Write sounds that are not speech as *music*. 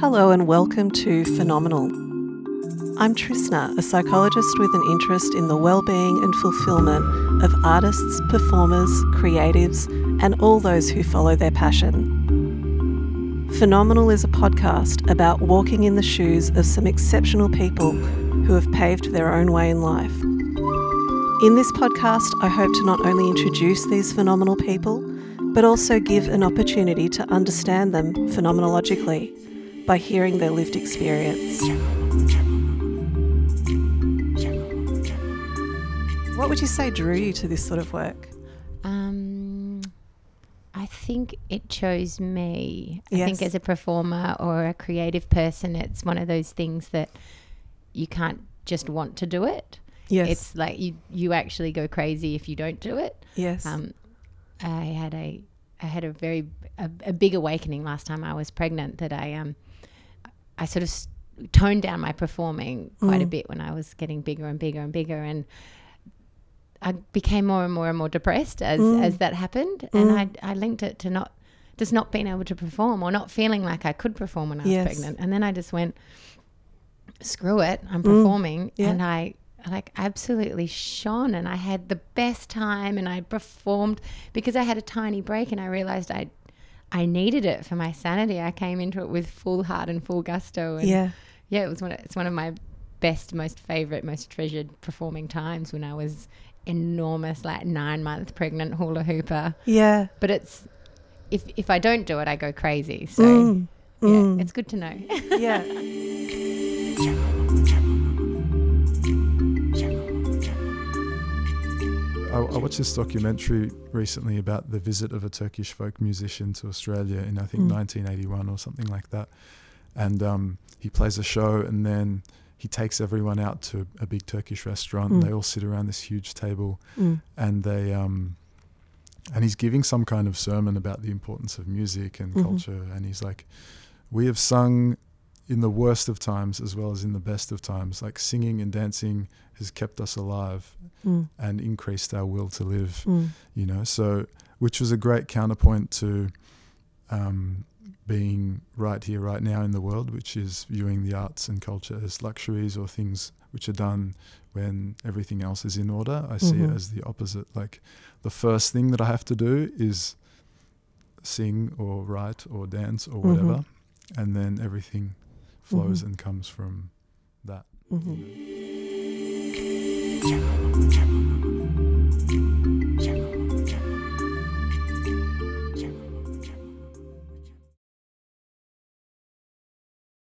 Hello and welcome to Phenomenal. I'm Trisna, a psychologist with an interest in the well-being and fulfillment of artists, performers, creatives, and all those who follow their passion. Phenomenal is a podcast about walking in the shoes of some exceptional people who have paved their own way in life. In this podcast, I hope to not only introduce these phenomenal people, but also give an opportunity to understand them phenomenologically by hearing their lived experience. What would you say drew you to this sort of work? Um, I think it chose me. I think as a performer or a creative person, it's one of those things that you can't just want to do it. Yes. It's like you you actually go crazy if you don't do it. yes. Um, I had a I had a very a, a big awakening last time I was pregnant that I um I sort of toned down my performing quite a Mm. bit when I was getting bigger and bigger and bigger and I became more and more and more depressed as Mm. as that happened and I I linked it to not just not being able to perform or not feeling like I could perform when I was Yes. pregnant and then I just went screw it I'm performing Mm. Yeah. and I like absolutely shone and I had the best time and I performed because I had a tiny break and I realized I I needed it for my sanity. I came into it with full heart and full gusto and yeah. yeah, it was one of, it's one of my best, most favorite, most treasured performing times when I was enormous like 9 month pregnant hula hooper. Yeah. But it's if if I don't do it I go crazy. So Mm. yeah, Mm. it's good to know. yeah. *laughs* I, I watched this documentary recently about the visit of a Turkish folk musician to Australia in I think Mm. 1981 or something like that, and um, he plays a show and then he takes everyone out to a big Turkish restaurant. And Mm. they all sit around this huge table Mm. and they um, and he's giving some kind of sermon about the importance of music and Mhm. culture, and he's like, "We have sung." In the worst of times as well as in the best of times, like singing and dancing has kept us alive Mm. and increased our will to live Mm. you know so which was a great counterpoint to um, being right here right now in the world which is viewing the arts and culture as luxuries or things which are done when everything else is in order i see Mhm. it as the opposite like the first thing that i have to do is sing or write or dance or Mhm. whatever and then everything flows Mhm. and comes from that Mhm.